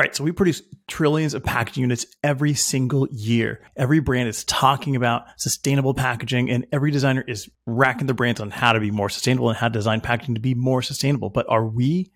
Right. So we produce trillions of packaging units every single year. Every brand is talking about sustainable packaging, and every designer is racking their brains on how to be more sustainable and how to design packaging to be more sustainable. But are we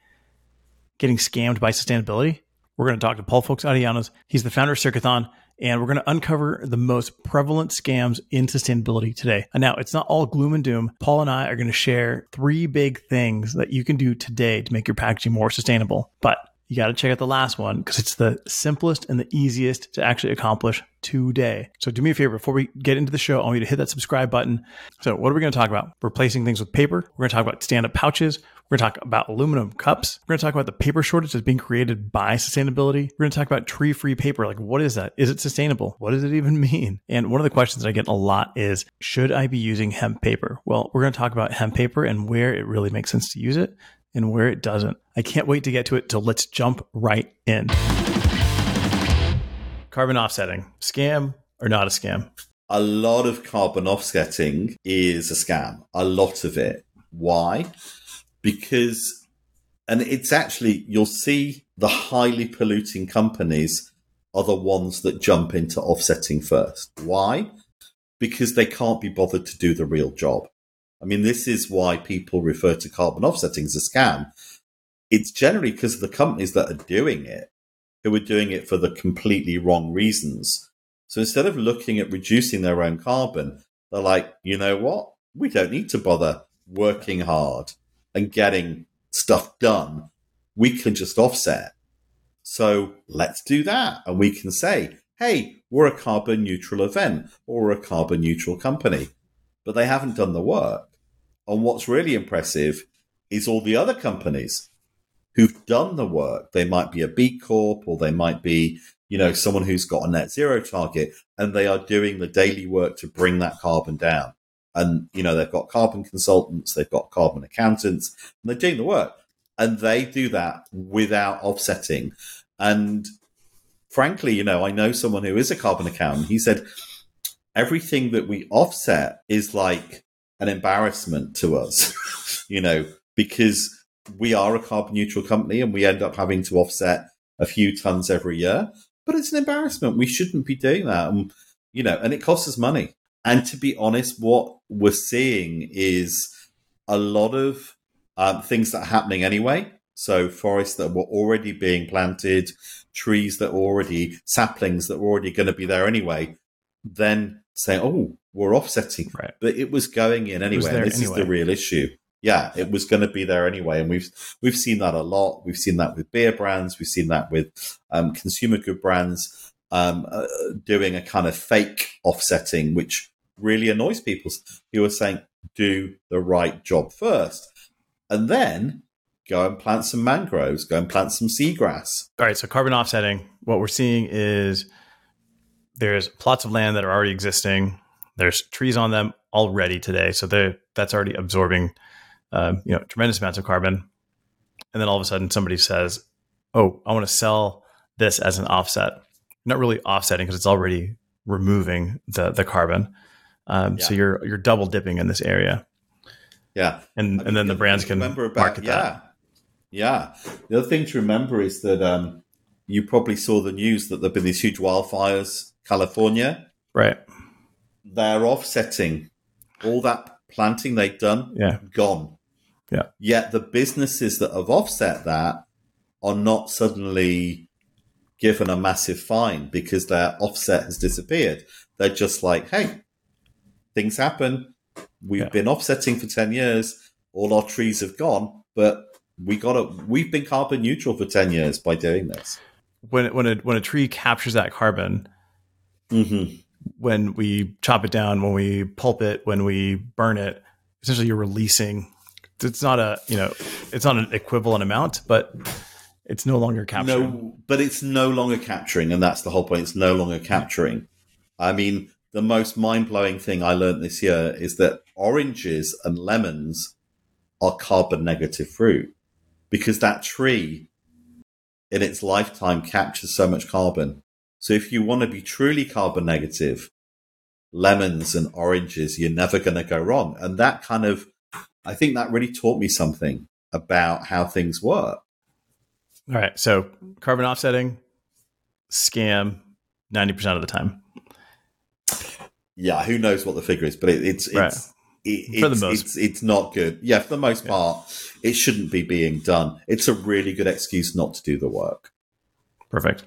getting scammed by sustainability? We're going to talk to Paul Foulkes-Arellano. He's the founder of Circuthon, and we're going to uncover the most prevalent scams in sustainability today. And now, it's not all gloom and doom. Paul and I are going to share three big things that you can do today to make your packaging more sustainable. But you got to check out the last one because it's the simplest and the easiest to actually accomplish today. So do me a favor before we get into the show, I want you to hit that subscribe button. So what are we going to talk about? Replacing things with paper. We're going to talk about stand-up pouches. We're going to talk about aluminum cups. We're going to talk about the paper shortage that's being created by sustainability. We're going to talk about tree-free paper. Like, what is that? Is it sustainable? What does it even mean? And one of the questions that I get a lot is, should I be using hemp paper? Well, we're going to talk about hemp paper and where it really makes sense to use it and where it doesn't. I can't wait to get to it, so let's jump right in. Carbon offsetting, scam or not a scam? A lot of carbon offsetting is a scam. A lot of it. Why? Because, and it's actually, you'll see the highly polluting companies are the ones that jump into offsetting first. Why? Because they can't be bothered to do the real job. I mean, this is why people refer to carbon offsetting as a scam. It's generally because of the companies that are doing it who are doing it for the completely wrong reasons. So instead of looking at reducing their own carbon, they're like, you know what? We don't need to bother working hard and getting stuff done. We can just offset. So let's do that. And we can say, hey, we're a carbon neutral event or a carbon neutral company. But they haven't done the work. And what's really impressive is all the other companies who've done the work. They might be a B Corp or they might be, you know, someone who's got a net zero target and they are doing the daily work to bring that carbon down. And, you know, they've got carbon consultants, they've got carbon accountants, and they're doing the work. And they do that without offsetting. And frankly, you know, I know someone who is a carbon accountant. He said, everything that we offset is like an embarrassment to us, you know, because we are a carbon neutral company and we end up having to offset a few tons every year. But it's an embarrassment. We shouldn't be doing that. And, you know, and it costs us money. And to be honest, what we're seeing is a lot of um, things that are happening anyway. So forests that were already being planted, trees that were already, saplings that were already going to be there anyway, then say, oh, we're offsetting. Right. But it was going in anyway. this anyway. is the real issue. Yeah, it was going to be there anyway, and we've we've seen that a lot. We've seen that with beer brands. We've seen that with um, consumer good brands um, uh, doing a kind of fake offsetting, which really annoys people. Who are saying, "Do the right job first, and then go and plant some mangroves, go and plant some seagrass." All right. So carbon offsetting. What we're seeing is there's plots of land that are already existing. There's trees on them already today, so that's already absorbing, uh, you know, tremendous amounts of carbon. And then all of a sudden, somebody says, "Oh, I want to sell this as an offset." Not really offsetting because it's already removing the the carbon. Um, yeah. So you're you're double dipping in this area. Yeah, and I mean, and then the brands can about, market yeah. that. Yeah. The other thing to remember is that um, you probably saw the news that there've been these huge wildfires California. Right. They're offsetting all that planting they've done. Yeah. Gone. Yeah. Yet the businesses that have offset that are not suddenly given a massive fine because their offset has disappeared. They're just like, hey, things happen. We've yeah. been offsetting for 10 years. All our trees have gone, but we got to, we've been carbon neutral for 10 years by doing this. When, when, a, when a tree captures that carbon, Mm-hmm. When we chop it down, when we pulp it, when we burn it, essentially you're releasing. It's not a you know, it's not an equivalent amount, but it's no longer capturing. No, but it's no longer capturing, and that's the whole point. It's no longer capturing. I mean, the most mind blowing thing I learned this year is that oranges and lemons are carbon negative fruit because that tree in its lifetime captures so much carbon so if you want to be truly carbon negative, lemons and oranges, you're never going to go wrong. And that kind of, I think that really taught me something about how things work. All right. So carbon offsetting, scam 90% of the time. Yeah, who knows what the figure is, but it, it's it's it, For the it's, most- it's it's not good. Yeah, for the most part, it shouldn't be being done. It's a really good excuse not to do the work. Perfect.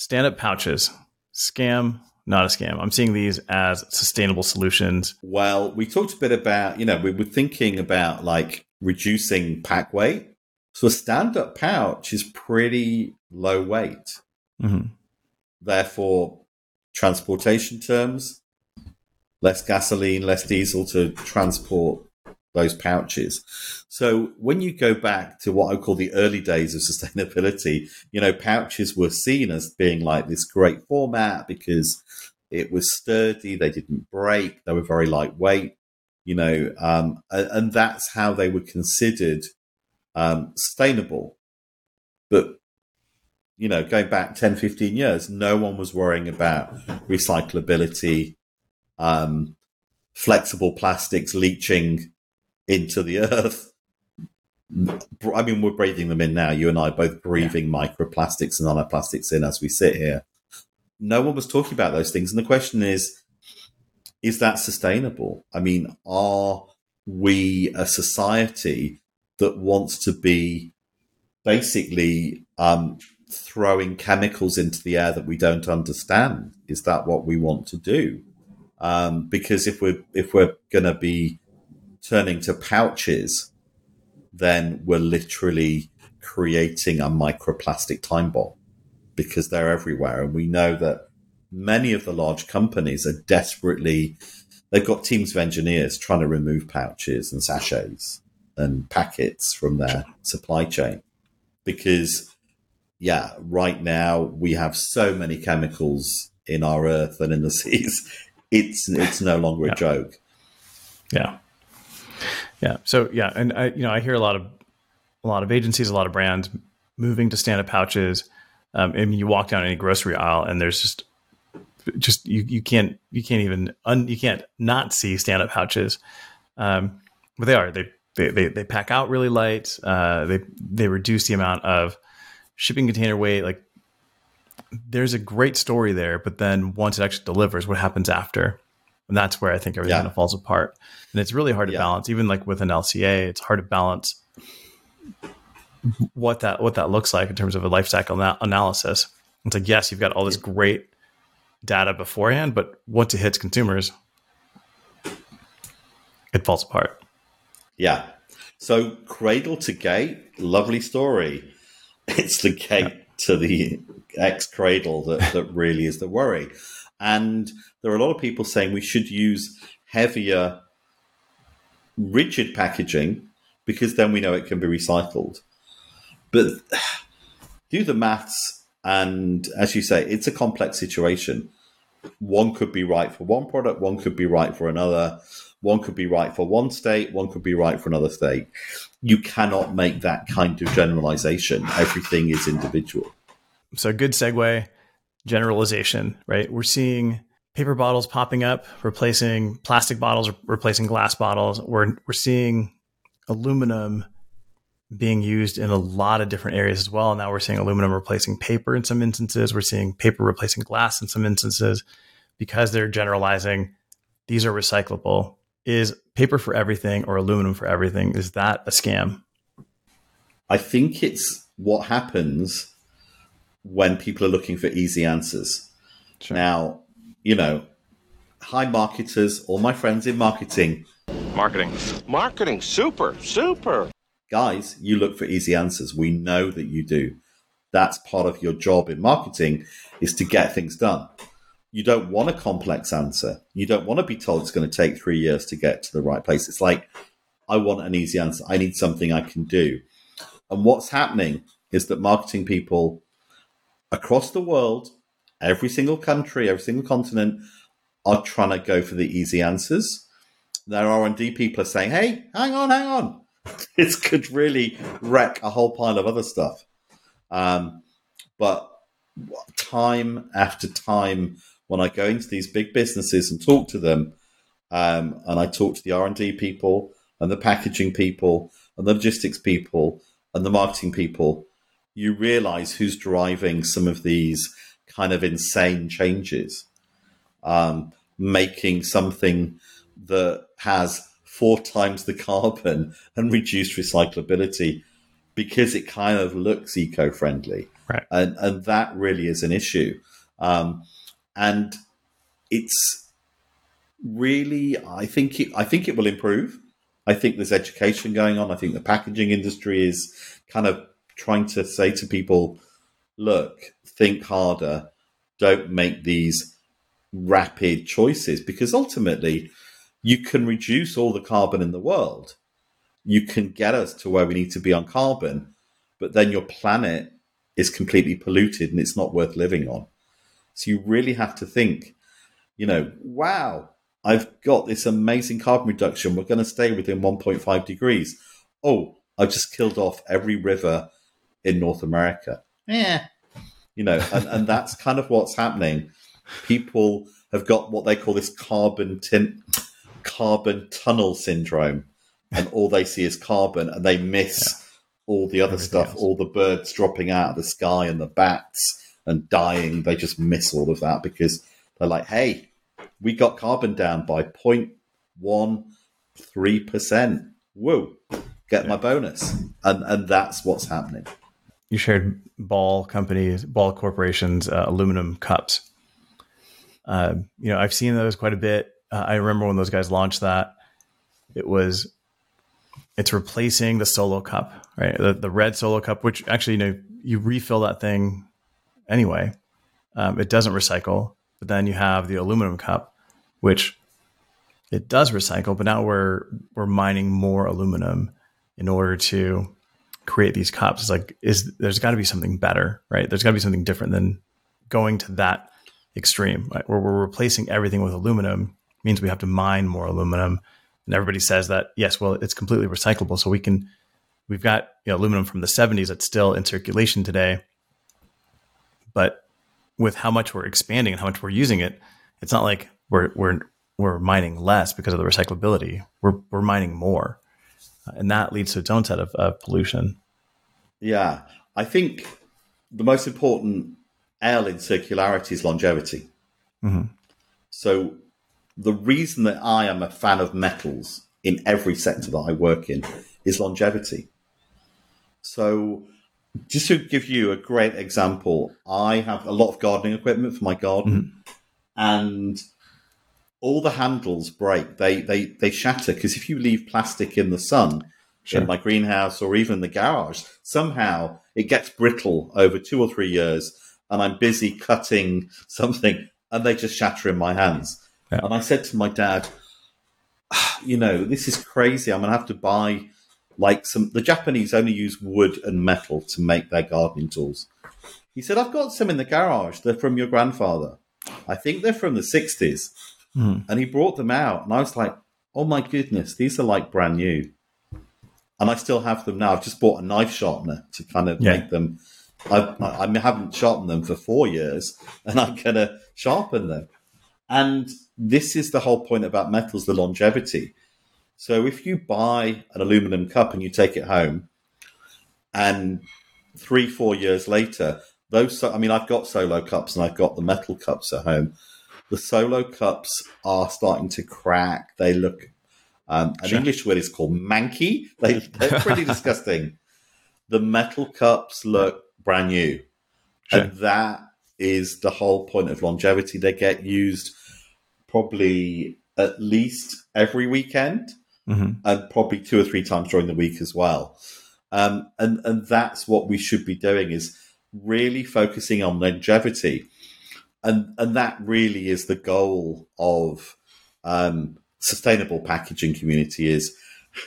Stand up pouches, scam, not a scam. I'm seeing these as sustainable solutions. Well, we talked a bit about, you know, we were thinking about like reducing pack weight. So a stand up pouch is pretty low weight. hmm Therefore, transportation terms, less gasoline, less diesel to transport those pouches. So when you go back to what I call the early days of sustainability, you know, pouches were seen as being like this great format because it was sturdy, they didn't break, they were very lightweight, you know, um, and, that's how they were considered um, sustainable. But you know, going back 10, 15 years, no one was worrying about recyclability, um, flexible plastics leaching into the earth. I mean, we're breathing them in now. You and I are both breathing microplastics and nanoplastics in as we sit here. No one was talking about those things. And the question is, is that sustainable? I mean, are we a society that wants to be basically um, throwing chemicals into the air that we don't understand? Is that what we want to do? Um, because if we're if we're going to be turning to pouches, then we're literally creating a microplastic time bomb because they're everywhere, and we know that many of the large companies are desperately they've got teams of engineers trying to remove pouches and sachets and packets from their supply chain because yeah right now we have so many chemicals in our earth and in the seas it's it's no longer Yeah. a joke Yeah. Yeah. So yeah, and I you know I hear a lot of a lot of agencies, a lot of brands moving to stand up pouches. Um, I mean, you walk down any grocery aisle, and there's just just you you can't you can't even un, you can't not see stand up pouches. Um, but they are they they they, they pack out really light. Uh, they they reduce the amount of shipping container weight. Like there's a great story there, but then once it actually delivers, what happens after? And that's where I think everything Yeah. kind of falls apart. And it's really hard to Yeah. balance. Even like with an LCA, it's hard to balance what that what that looks like in terms of a life cycle ana- analysis. It's like yes, you've got all this great data beforehand, but once it hits consumers, it falls apart. Yeah. So cradle to gate, lovely story. It's the gate to the ex cradle that, that really is the worry. And there are a lot of people saying we should use heavier, rigid packaging because then we know it can be recycled. But do the maths, and as you say, it's a complex situation. One could be right for one product, one could be right for another. One could be right for one state, one could be right for another state. You cannot make that kind of generalization. Everything is individual. So good segue, generalization, right? We're seeing paper bottles popping up, replacing plastic bottles, replacing glass bottles. We're we're seeing aluminum being used in a lot of different areas as well. Now we're seeing aluminum replacing paper in some instances. We're seeing paper replacing glass in some instances because they're generalizing these are recyclable. Is paper for everything or aluminum for everything? Is that a scam? I think it's what happens when people are looking for easy answers. Sure. Now, you know, hi marketers, all my friends in marketing, Marketing. Marketing. Super. Super. guys, you look for easy answers. We know that you do. That's part of your job in marketing is to get things done. You don't want a complex answer. You don't want to be told it's going to take three years to get to the right place. It's like, I want an easy answer. I need something I can do. And what's happening is that marketing people across the world, every single country, every single continent, are trying to go for the easy answers. Their R and D people are saying, "Hey, hang on, hang on, this could really wreck a whole pile of other stuff." Um, but time after time, when I go into these big businesses and talk to them, um, and I talk to the R and D people and the packaging people and the logistics people and the marketing people, you realize who's driving some of these kind of insane changes, um, making something that has four times the carbon and reduced recyclability because it kind of looks eco-friendly, Right. and and that really is an issue, um, and it's really I think it, I think it will improve. I think there's education going on. I think the packaging industry is kind of trying to say to people, look, think harder, don't make these rapid choices because ultimately you can reduce all the carbon in the world. You can get us to where we need to be on carbon, but then your planet is completely polluted and it's not worth living on. So you really have to think, you know, wow, I've got this amazing carbon reduction. We're going to stay within 1.5 degrees. Oh, I've just killed off every river in North America. Yeah. You know, and, and that's kind of what's happening. People have got what they call this carbon tin, carbon tunnel syndrome, and all they see is carbon, and they miss all the other Everything stuff, else. all the birds dropping out of the sky and the bats and dying. They just miss all of that because they're like, "Hey, we got carbon down by 0.13 percent. Whoa, get my bonus!" And and that's what's happening. You shared ball companies, ball corporations, uh, aluminum cups. Uh, you know, I've seen those quite a bit. Uh, I remember when those guys launched that. It was, it's replacing the solo cup, right? The, the red solo cup, which actually, you know, you refill that thing anyway. Um, it doesn't recycle, but then you have the aluminum cup, which it does recycle, but now we're we're mining more aluminum in order to create these cups. It's like is there's got to be something better, right? There's got to be something different than going to that extreme, right? Where we're replacing everything with aluminum means we have to mine more aluminum, and everybody says that yes, well, it's completely recyclable, so we can. We've got you know, aluminum from the 70s that's still in circulation today, but with how much we're expanding and how much we're using it, it's not like we're we're we're mining less because of the recyclability. We're we're mining more, and that leads to its own set of, of pollution. Yeah, I think the most important L in circularity is longevity. Mhm. So the reason that I am a fan of metals in every sector that I work in is longevity. So just to give you a great example, I have a lot of gardening equipment for my garden, and all the handles break. They they they shatter because if you leave plastic in the sun Sure. in my greenhouse or even the garage, somehow it gets brittle over two or three years, and I'm busy cutting something, and they just shatter in my hands. Yeah. And I said to my dad, "Ah, you know, this is crazy. I'm going to have to buy like some. The Japanese only use wood and metal to make their gardening tools. He said, I've got some in the garage. They're from your grandfather. I think they're from the 60s. Mhm. And he brought them out. And I was like, oh my goodness, these are like brand new. And I still have them now. I've just bought a knife sharpener to kind of Yeah. make them. I, I I haven't sharpened them for four years, and I'm going to sharpen them. And this is the whole point about metals the longevity. So if you buy an aluminum cup and you take it home, and three, four years later, those, so- I mean, I've got solo cups and I've got the metal cups at home. The solo cups are starting to crack. They look, um, an Sure. English word is called manky. They, they're pretty disgusting. The metal cups look brand new. Sure. And that is the whole point of longevity. They get used probably at least every weekend Mhm. and probably two or three times during the week as well. Um, and and that's what we should be doing is really focusing on longevity, and and that really is the goal of um, sustainable packaging community is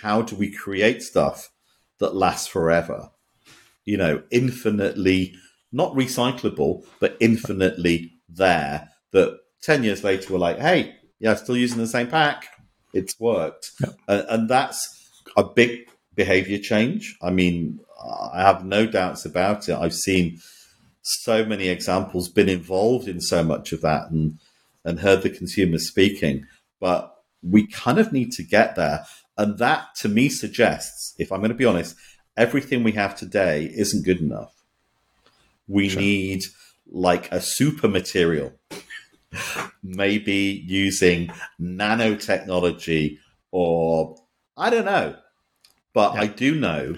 how do we create stuff that lasts forever? You know, infinitely not recyclable, but infinitely there. That ten years later we're like, hey, yeah, still using the same pack. It's worked, and, and that's a big behavior change. I mean, I have no doubts about it. I've seen so many examples, been involved in so much of that, and and heard the consumers speaking. But we kind of need to get there, and that to me suggests, if I'm going to be honest, everything we have today isn't good enough. We need like a super material, maybe using nanotechnology or I don't know. But Yeah. I do know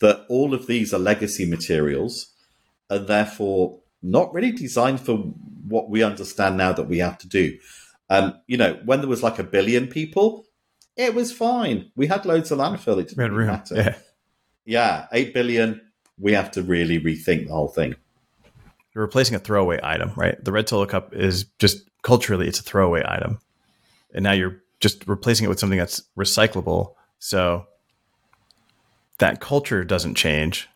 that all of these are legacy materials and therefore not really designed for what we understand now that we have to do. Um, you know, when there was like a billion people, it was fine. We had loads of landfill. It didn't really room. matter. Yeah. Yeah, eight billion. We have to really rethink the whole thing. You're replacing a throwaway item, right? The red solo cup is just culturally, it's a throwaway item. And now you're just replacing it with something that's recyclable. So that culture doesn't change,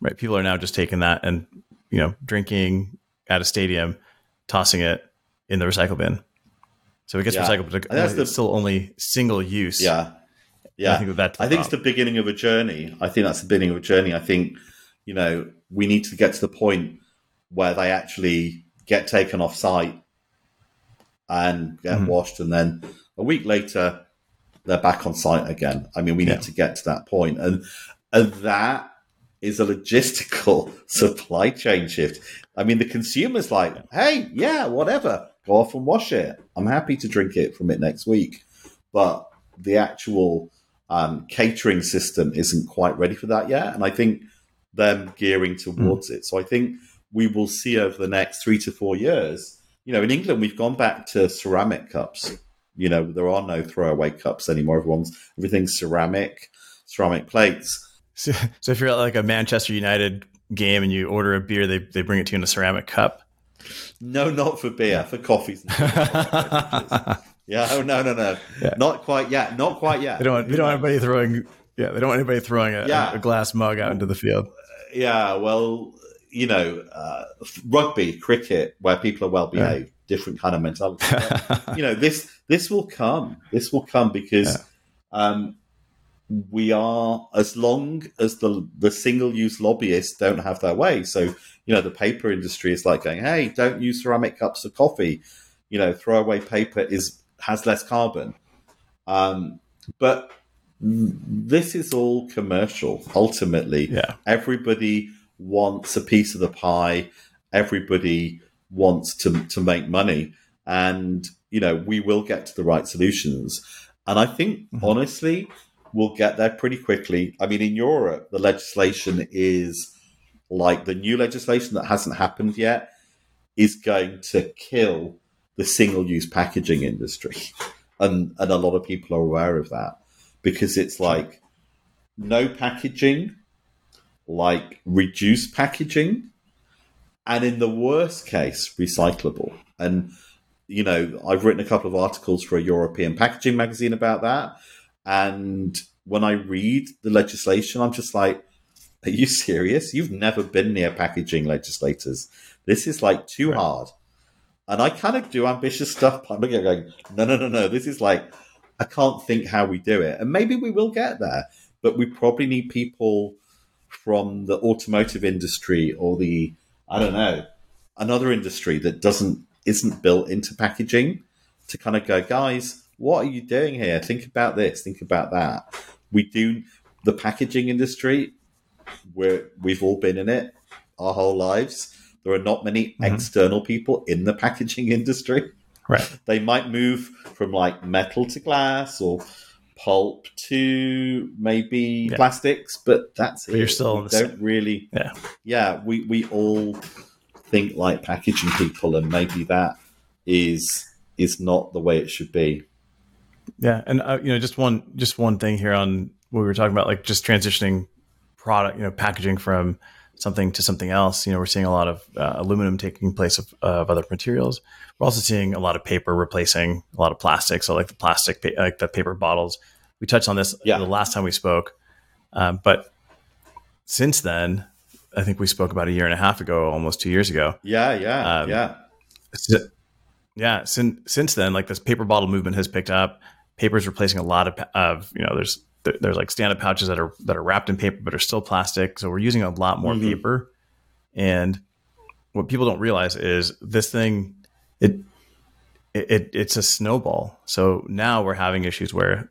right? People are now just taking that and, you know, drinking at a stadium, tossing it in the recycle bin. So it gets Yeah. recycled, but that's it's the- still only single use. Yeah, yeah. I think that I think it's the beginning of a journey. I think that's the beginning of a journey. I think you know we need to get to the point where they actually get taken off site and get Mhm. washed, and then a week later they're back on site again. I mean, we need to get to that point, and and that is a logistical supply chain shift. I mean, the consumer's like, hey, yeah, whatever, go off and wash it. I'm happy to drink it from it next week, but the actual um, catering system isn't quite ready for that yet, and I think them gearing towards it. So I think we will see over the next three to four years. You know, in England, we've gone back to ceramic cups. You know, there are no throwaway cups anymore. Everyone's everything's ceramic, ceramic plates. So, so if you're at like a Manchester United game and you order a beer, they, they bring it to you in a ceramic cup. No, not for beer, for coffees. yeah, oh no, no, no, Yeah. not quite yet, not quite yet. They don't want, they don't want anybody throwing yeah, they don't want anybody throwing a, Yeah. a glass mug out into the field. Yeah, well, you know, uh, rugby, cricket, where people are well behaved, different kind of mentality. But, you know, this this will come. This will come because um, we are as long as the the single use lobbyists don't have their way. So you know, the paper industry is like going, "Hey, don't use ceramic cups of coffee." You know, throwaway paper is has less carbon. Um, but this is all commercial ultimately Yeah. everybody wants a piece of the pie everybody wants to to make money and you know we will get to the right solutions and i think Mhm. honestly we'll get there pretty quickly i mean in europe the legislation is like the new legislation that hasn't happened yet is going to kill the single use packaging industry and and a lot of people are aware of that because it's like no packaging, like reduced packaging, and in the worst case, recyclable. And you know, I've written a couple of articles for a European packaging magazine about that. And when I read the legislation, I'm just like, are you serious? You've never been near packaging legislators. This is like too Right. hard. And I kind of do ambitious stuff. but I'm looking at going, no, no, no, no. This is like, I can't think how we do it. And maybe we will get there, but we probably need people from the automotive industry or the, I don't know, another industry that doesn't, isn't built into packaging to kind of go, guys, what are you doing here? Think about this, think about that. We do the packaging industry, where we've all been in it our whole lives. There are not many Mhm. external people in the packaging industry Right. they might move from like metal to glass or pulp to maybe Yeah. plastics, but that's But it. you're still we don't same- really. Yeah. yeah. We we all think like packaging people, and maybe that is is not the way it should be. Yeah, and uh, you know, just one just one thing here on what we were talking about, like just transitioning product, you know, packaging from something to something else. You know, we're seeing a lot of uh, aluminum taking place of, of other materials. We're also seeing a lot of paper replacing a lot of plastic. So, like the plastic, pa- like the paper bottles. We touched on this Yeah. the last time we spoke, um, but since then, I think we spoke about a year and a half ago, almost two years ago. Yeah, yeah, Um, yeah. Si- yeah since since then like this paper bottle movement has picked up paper is replacing a lot of, of you know there's there's like stand-up pouches that are that are wrapped in paper but are still plastic so we're using a lot more Mhm. paper and what people don't realize is this thing it, it it it's a snowball so now we're having issues where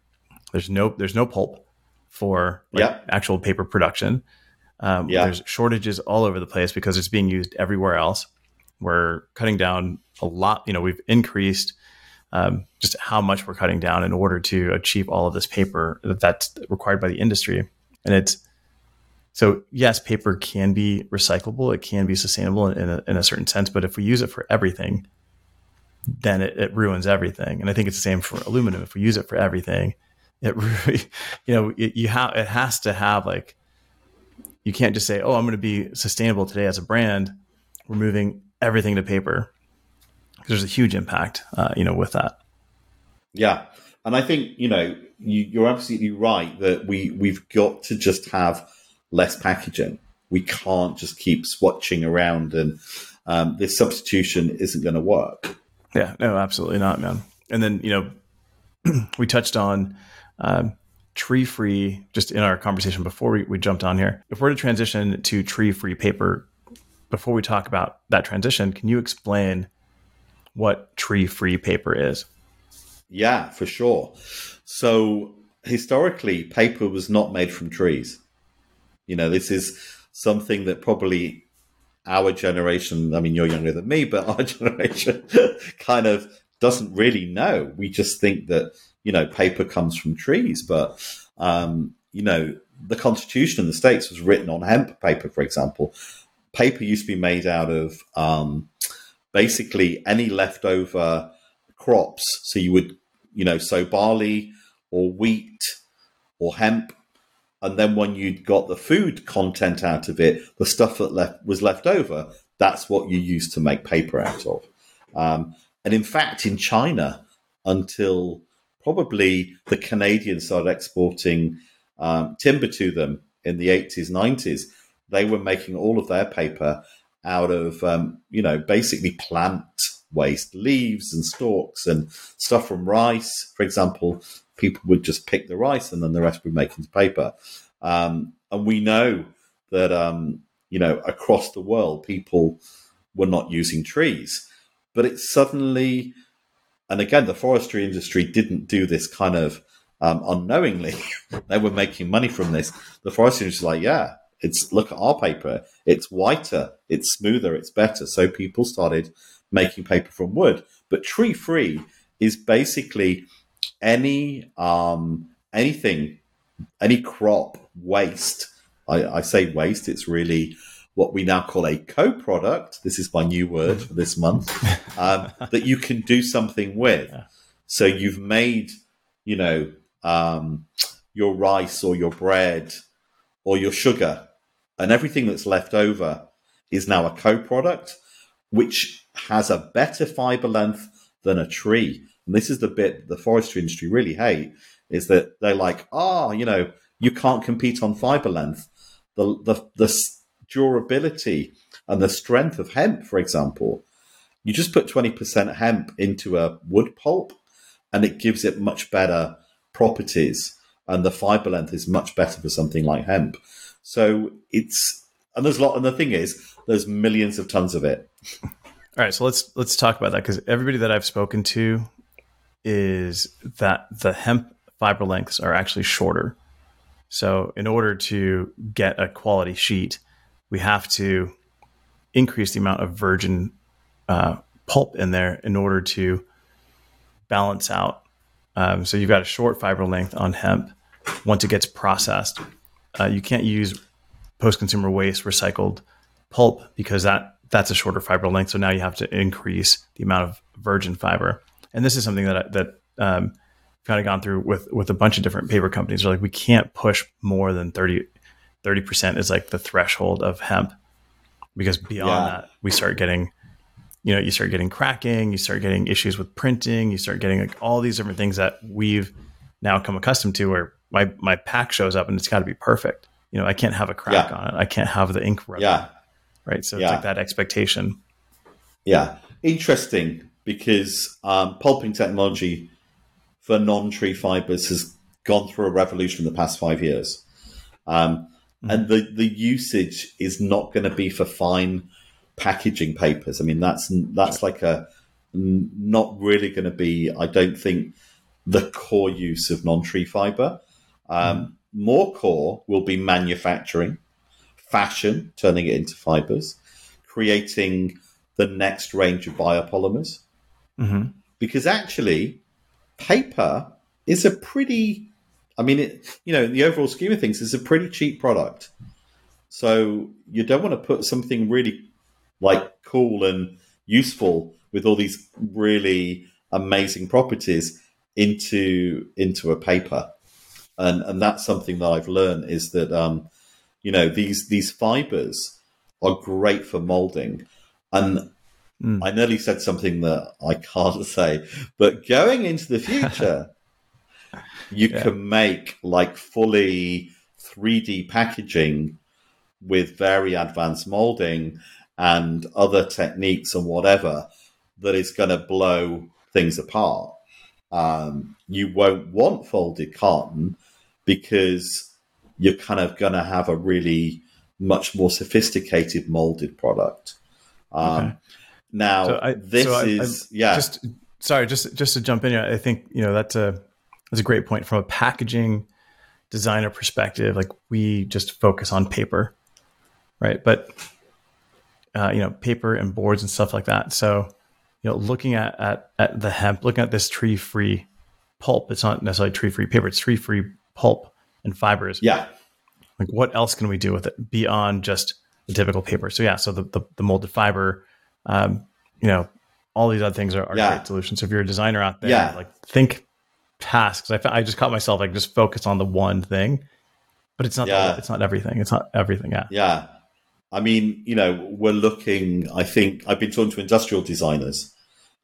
there's no there's no pulp for like, Yeah. actual paper production Um, Yeah. There's shortages all over the place because it's being used everywhere else. We're cutting down a lot. You know, we've increased um, just how much we're cutting down in order to achieve all of this paper that- that's required by the industry. And it's so yes, paper can be recyclable. It can be sustainable in a, in a certain sense. But if we use it for everything, then it, it ruins everything. And I think it's the same for aluminum. If we use it for everything, it really, you know, it, you have it has to have like you can't just say, "Oh, I'm going to be sustainable today as a brand." We're moving everything to paper. There's a huge impact, uh, you know, with that. Yeah, and I think you know you, you're absolutely right that we we've got to just have less packaging. We can't just keep swatching around, and um, this substitution isn't going to work. Yeah, no, absolutely not, man. And then you know, we touched on um, tree free just in our conversation before we, we jumped on here. If we're to transition to tree free paper, before we talk about that transition, can you explain what tree free paper is? Yeah, for sure. So historically, paper was not made from trees. You know, this is something that probably our generation, I mean, you're younger than me, but our generation kind of doesn't really know. We just think that, you know, paper comes from trees. But, um, you know, the Constitution in the States was written on hemp paper, for example. Paper used to be made out of um, basically any leftover crops. So you would, you know, sow barley or wheat or hemp. And then when you'd got the food content out of it, the stuff that left was left over, that's what you used to make paper out of. Um, and in fact, in China, until probably the Canadians started exporting um, timber to them in the 80s, 90s, they were making all of their paper out of, um, you know, basically plant waste, leaves and stalks and stuff from rice. For example, people would just pick the rice and then the rest would make into paper. Um, and we know that, um, you know, across the world, people were not using trees. But it suddenly, and again, the forestry industry didn't do this kind of um, unknowingly. they were making money from this. The forestry industry is like, yeah, it's look at our paper. It's whiter, it's smoother, it's better. So people started making paper from wood. But tree free is basically any um, anything, any crop waste. I, I say waste. It's really what we now call a co-product. This is my new word for this month. Um, that you can do something with. So you've made, you know, um, your rice or your bread or your sugar, and everything that's left over is now a co-product, which has a better fiber length than a tree. And this is the bit the forestry industry really hate is that they're like, oh, you know, you can't compete on fiber length. The the the durability and the strength of hemp, for example, you just put twenty percent hemp into a wood pulp, and it gives it much better properties, and the fiber length is much better for something like hemp. So it's and there's a lot, and the thing is, there's millions of tons of it. All right, so let's let's talk about that because everybody that I've spoken to is that the hemp fiber lengths are actually shorter. So in order to get a quality sheet, we have to increase the amount of virgin uh, pulp in there in order to balance out. Um, so you've got a short fiber length on hemp. Once it gets processed, uh, you can't use post-consumer waste recycled pulp because that that's a shorter fiber length. So now you have to increase the amount of virgin fiber. And this is something that I- that um, kind of gone through with with a bunch of different paper companies. They're like, we can't push more than 30 percent is like the threshold of hemp because beyond Yeah. that, we start getting you know you start getting cracking, you start getting issues with printing, you start getting like all these different things that we've now come accustomed to. Where my my pack shows up and it's got to be perfect. You know, I can't have a crack Yeah. on it. I can't have the ink rub. Yeah, Right. So it's Yeah. like that expectation. yeah, interesting because um, pulping technology for non-tree fibers has gone through a revolution in the past five years, um, and the the usage is not going to be for fine packaging papers. I mean, that's that's like a not really going to be. I don't think the core use of non-tree fiber. Um, More core will be manufacturing, fashion, turning it into fibers, creating the next range of biopolymers. hmm Because actually, paper is a pretty, I mean, it, you know, in the overall scheme of things, it's a pretty cheap product. So you don't want to put something really like cool and useful with all these really amazing properties into into a paper. And and that's something that I've learned is that um, you know these these fibers are great for molding. And Mm. I nearly said something that I can't say, but going into the future, you Yeah. can make like fully 3D packaging with very advanced molding and other techniques and whatever that is going to blow things apart. Um, you won't want folded carton because you're kind of going to have a really much more sophisticated molded product. Um, Okay. Now, So I- this so I- is, yeah, Just sorry, just just to jump in here, I think you know that's a that's a great point from a packaging designer perspective. Like we just focus on paper, right? But uh, you know, paper and boards and stuff like that. So you know, looking at at, at the hemp, looking at this tree free pulp. It's not necessarily tree free paper. It's tree free pulp and fibers. yeah, like what else can we do with it beyond just the typical paper so yeah so the, the, the molded fiber um, you know all these other things are, are Yeah. great solutions so if you're a designer out there Yeah. like think past because I, I just caught myself like just focus on the one thing but it's not the- Yeah. it's not everything it's not everything yeah Yeah. I mean, you know, we're looking, I think, I've been talking to industrial designers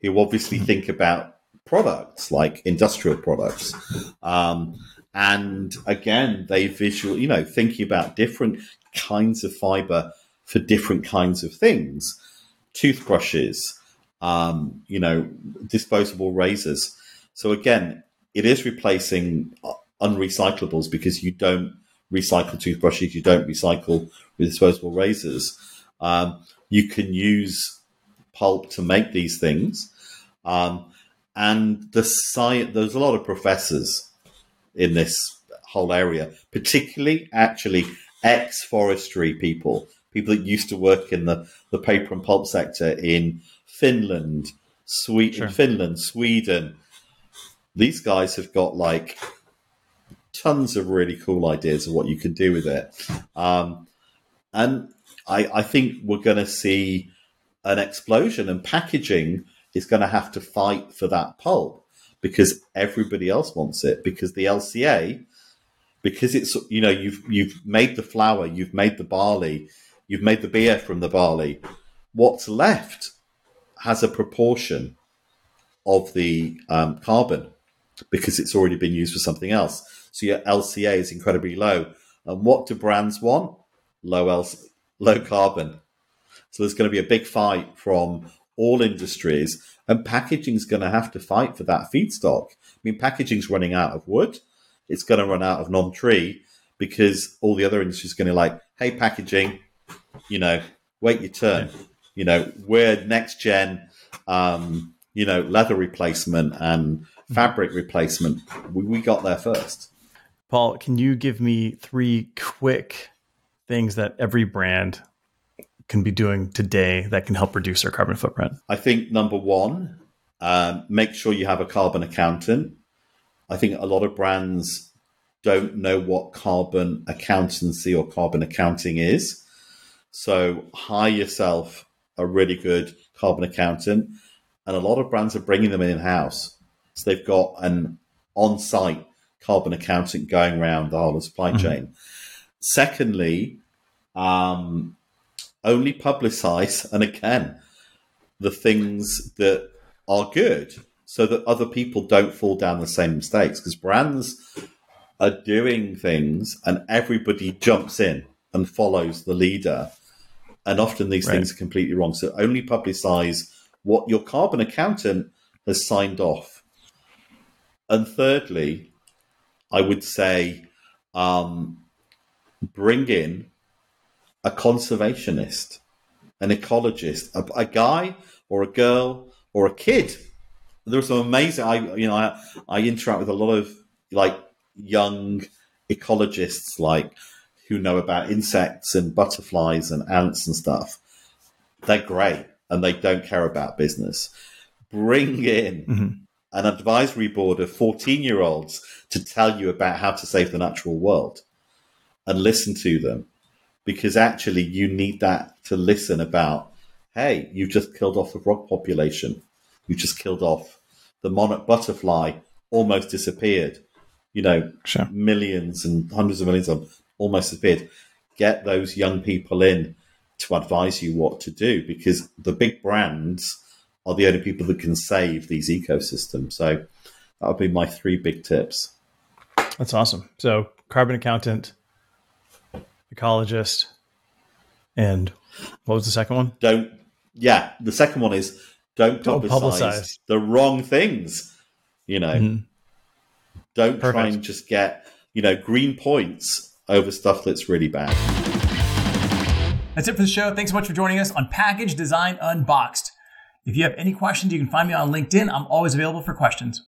who obviously think about products like industrial products. Um, and again, they visual, you know, thinking about different kinds of fiber for different kinds of things toothbrushes, um, you know, disposable razors. So again, it is replacing uh, unrecyclables because you don't recycle toothbrushes, you don't recycle disposable razors. Um, you can use pulp to make these things. Um, and the science, there's a lot of professors in this whole area, particularly actually ex forestry people, people that used to work in the, the paper and pulp sector in Finland, Sweden, Sure. Finland, Sweden. These guys have got like tons of really cool ideas of what you can do with it. Um, and I, I think we're going to see an explosion, and packaging is going to have to fight for that pulp because everybody else wants it. Because the LCA, because it's you know you've you've made the flour, you've made the barley, you've made the beer from the barley. What's left has a proportion of the um, carbon because it's already been used for something else. So your LCA is incredibly low. And what do brands want? Low L- low carbon. So there's going to be a big fight from all industries, and packaging is going to have to fight for that feedstock. I mean, packaging's running out of wood. It's going to run out of non-tree because all the other industries going to like, hey, packaging, you know, wait your turn. You know, we're next gen, um, you know, leather replacement and fabric replacement. We, we got there first. paul can you give me three quick things that every brand can be doing today that can help reduce their carbon footprint I think number one, um, make sure you have a carbon accountant. I think a lot of brands don't know what carbon accountancy or carbon accounting is. So hire yourself a really good carbon accountant. And a lot of brands are bringing them in house. So they've got an on site carbon accountant going around the whole supply chain. Secondly, um, only publicize, and again, the things that are good so that other people don't fall down the same mistakes. Because brands are doing things and everybody jumps in and follows the leader. And often these Right. things are completely wrong. So only publicize what your carbon accountant has signed off. And thirdly i would say um, bring in a conservationist an ecologist, a, a guy or a girl or a kid. There's some amazing. I you know I, I interact with a lot of like young ecologists, like who know about insects and butterflies and ants and stuff. They're great and they don't care about business. Bring in Mm-hmm. an advisory board of 14 year olds to tell you about how to save the natural world and listen to them because actually you need that to listen about hey you just killed off the frog population. You just killed off the monarch butterfly almost disappeared. You know Sure. millions and hundreds of millions of them almost disappeared. Get those young people in to advise you what to do because the big brands are the only people that can save these ecosystems. So that would be my three big tips. That's awesome. So, carbon accountant, ecologist, and what was the second one? don't yeah the second one is don't Don't publicize, publicize. the wrong things you know Mhm. don't try and just get you know green points over stuff that's really bad That's it for the show. Thanks so much for joining us on Package Design Unboxed. If you have any questions, you can find me on LinkedIn. I'm always available for questions.